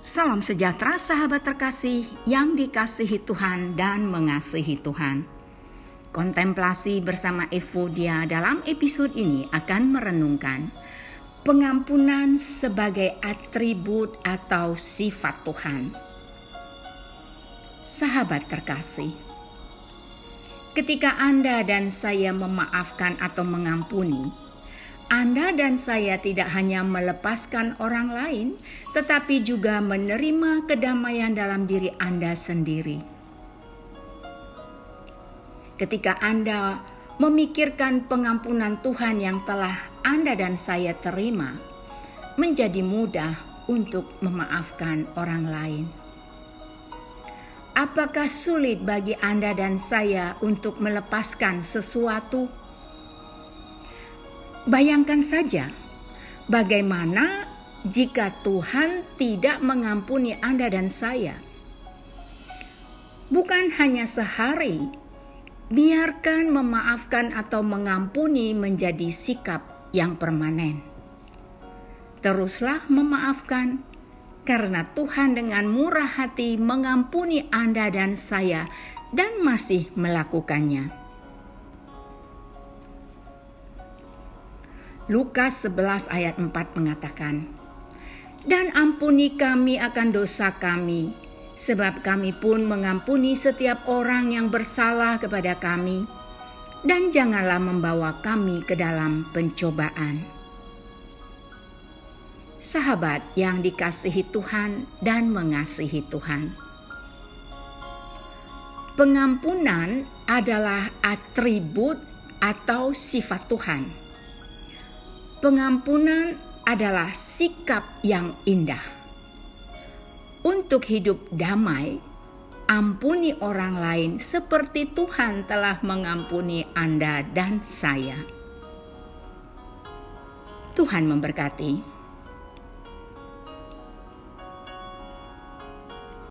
Salam sejahtera sahabat terkasih yang dikasihi Tuhan dan mengasihi Tuhan. Kontemplasi bersama Evodia dalam episode ini akan merenungkan pengampunan sebagai atribut atau sifat Tuhan. Sahabat terkasih, ketika Anda dan saya memaafkan atau mengampuni, anda dan saya tidak hanya melepaskan orang lain, tetapi juga menerima kedamaian dalam diri Anda sendiri. Ketika Anda memikirkan pengampunan Tuhan yang telah Anda dan saya terima, menjadi mudah untuk memaafkan orang lain. Apakah sulit bagi Anda dan saya untuk melepaskan sesuatu? Bayangkan saja bagaimana jika Tuhan tidak mengampuni Anda dan saya. Bukan hanya sehari, biarkan memaafkan atau mengampuni menjadi sikap yang permanen. Teruslah memaafkan, karena Tuhan dengan murah hati mengampuni Anda dan saya, dan masih melakukannya. Lukas 11 ayat 4 mengatakan, Dan ampuni kami akan dosa kami, sebab kami pun mengampuni setiap orang yang bersalah kepada kami, dan janganlah membawa kami ke dalam pencobaan. Sahabat yang dikasihi Tuhan dan mengasihi Tuhan. Pengampunan adalah atribut atau sifat Tuhan Pengampunan adalah sikap yang indah. Untuk hidup damai, ampuni orang lain seperti Tuhan telah mengampuni Anda dan saya. Tuhan memberkati.